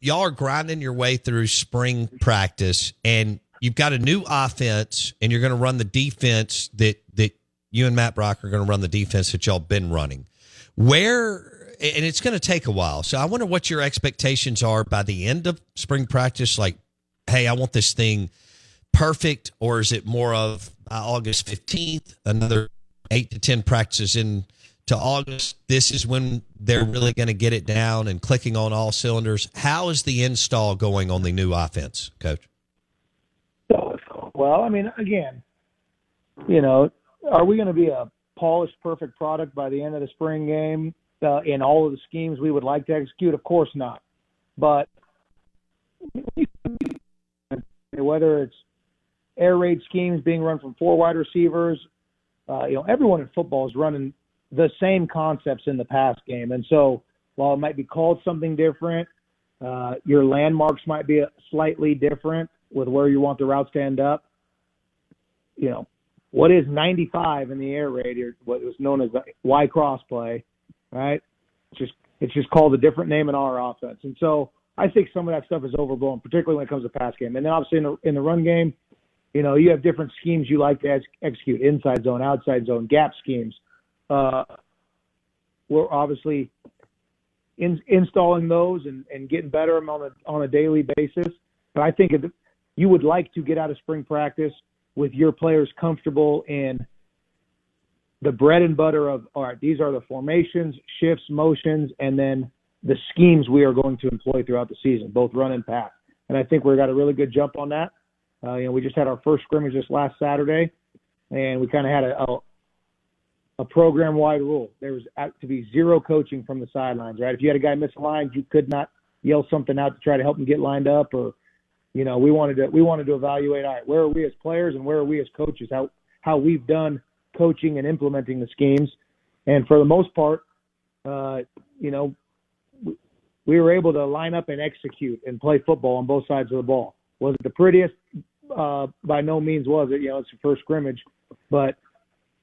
Y'all are grinding your way through spring practice and you've got a new offense and you're going to run the defense that, that you and Matt Brock are going to run the defense that y'all been running. Where and it's going to take a while. So I wonder what your expectations are by the end of spring practice. Like, hey, I want this thing perfect, or is it more of uh, August 15th, another eight to 10 practices in to August? This is when they're really going to get it down and clicking on all cylinders. How is the install going on the new offense, coach? Well, I mean, again, you know, are we going to be a polished, perfect product by the end of the spring game uh, in all of the schemes we would like to execute? Of course not. But whether it's air raid schemes being run from four wide receivers. Uh, you know, everyone in football is running the same concepts in the pass game, and so while it might be called something different, uh, your landmarks might be slightly different with where you want the routes to end up. You know, what is 95 in the air raid, or what was known as the Y cross play, right? It's just it's just called a different name in our offense, and so I think some of that stuff is overblown, particularly when it comes to pass game. And then obviously in the in the run game, you know, you have different schemes you like to ex- execute: inside zone, outside zone, gap schemes. Uh, we're obviously in, installing those and, and getting better on a on a daily basis. But I think you would like to get out of spring practice with your players comfortable in the bread and butter of all right, these are the formations, shifts, motions, and then the schemes we are going to employ throughout the season, both run and pass. And I think we got a really good jump on that. Uh, you know, we just had our first scrimmage this last Saturday, and we kind of had a, a, a program-wide rule. There was to be zero coaching from the sidelines, right? If you had a guy miss a line, you could not yell something out to try to help him get lined up, or you know, we wanted to we wanted to evaluate. All right, where are we as players and where are we as coaches? How how we've done coaching and implementing the schemes, and for the most part, uh, you know, we were able to line up and execute and play football on both sides of the ball. Was it the prettiest? Uh, by no means was it. You know, it's the first scrimmage, but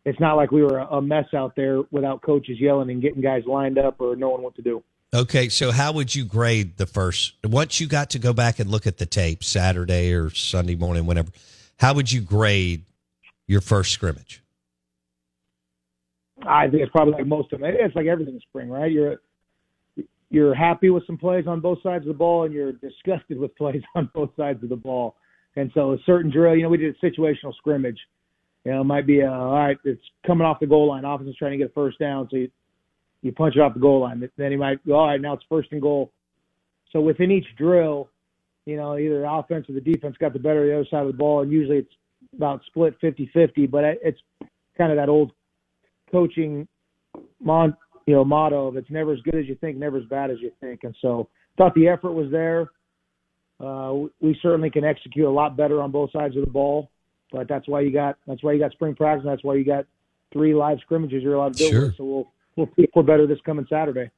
it's not like we were a mess out there without coaches yelling and getting guys lined up or knowing what to do. Okay, so how would you grade the first? Once you got to go back and look at the tape Saturday or Sunday morning, whenever, how would you grade your first scrimmage? I think it's probably like most of them. It's like everything in spring, right? You're you're happy with some plays on both sides of the ball and you're disgusted with plays on both sides of the ball. And so a certain drill, you know, we did a situational scrimmage. You know, it might be a, all right, it's coming off the goal line. Offense is trying to get a first down, so you you punch it off the goal line. Then he might go, all right, now it's first and goal. So within each drill, you know, either the offense or the defense got the better of the other side of the ball, and usually it's about split 50-50. But it's kind of that old coaching mon, you know motto of it's never as good as you think, never as bad as you think. And so thought the effort was there. Uh, we certainly can execute a lot better on both sides of the ball, but that's why you got that's why you got spring practice. And that's why you got three live scrimmages you're allowed to do. Sure. So we'll we'll we're better this coming Saturday.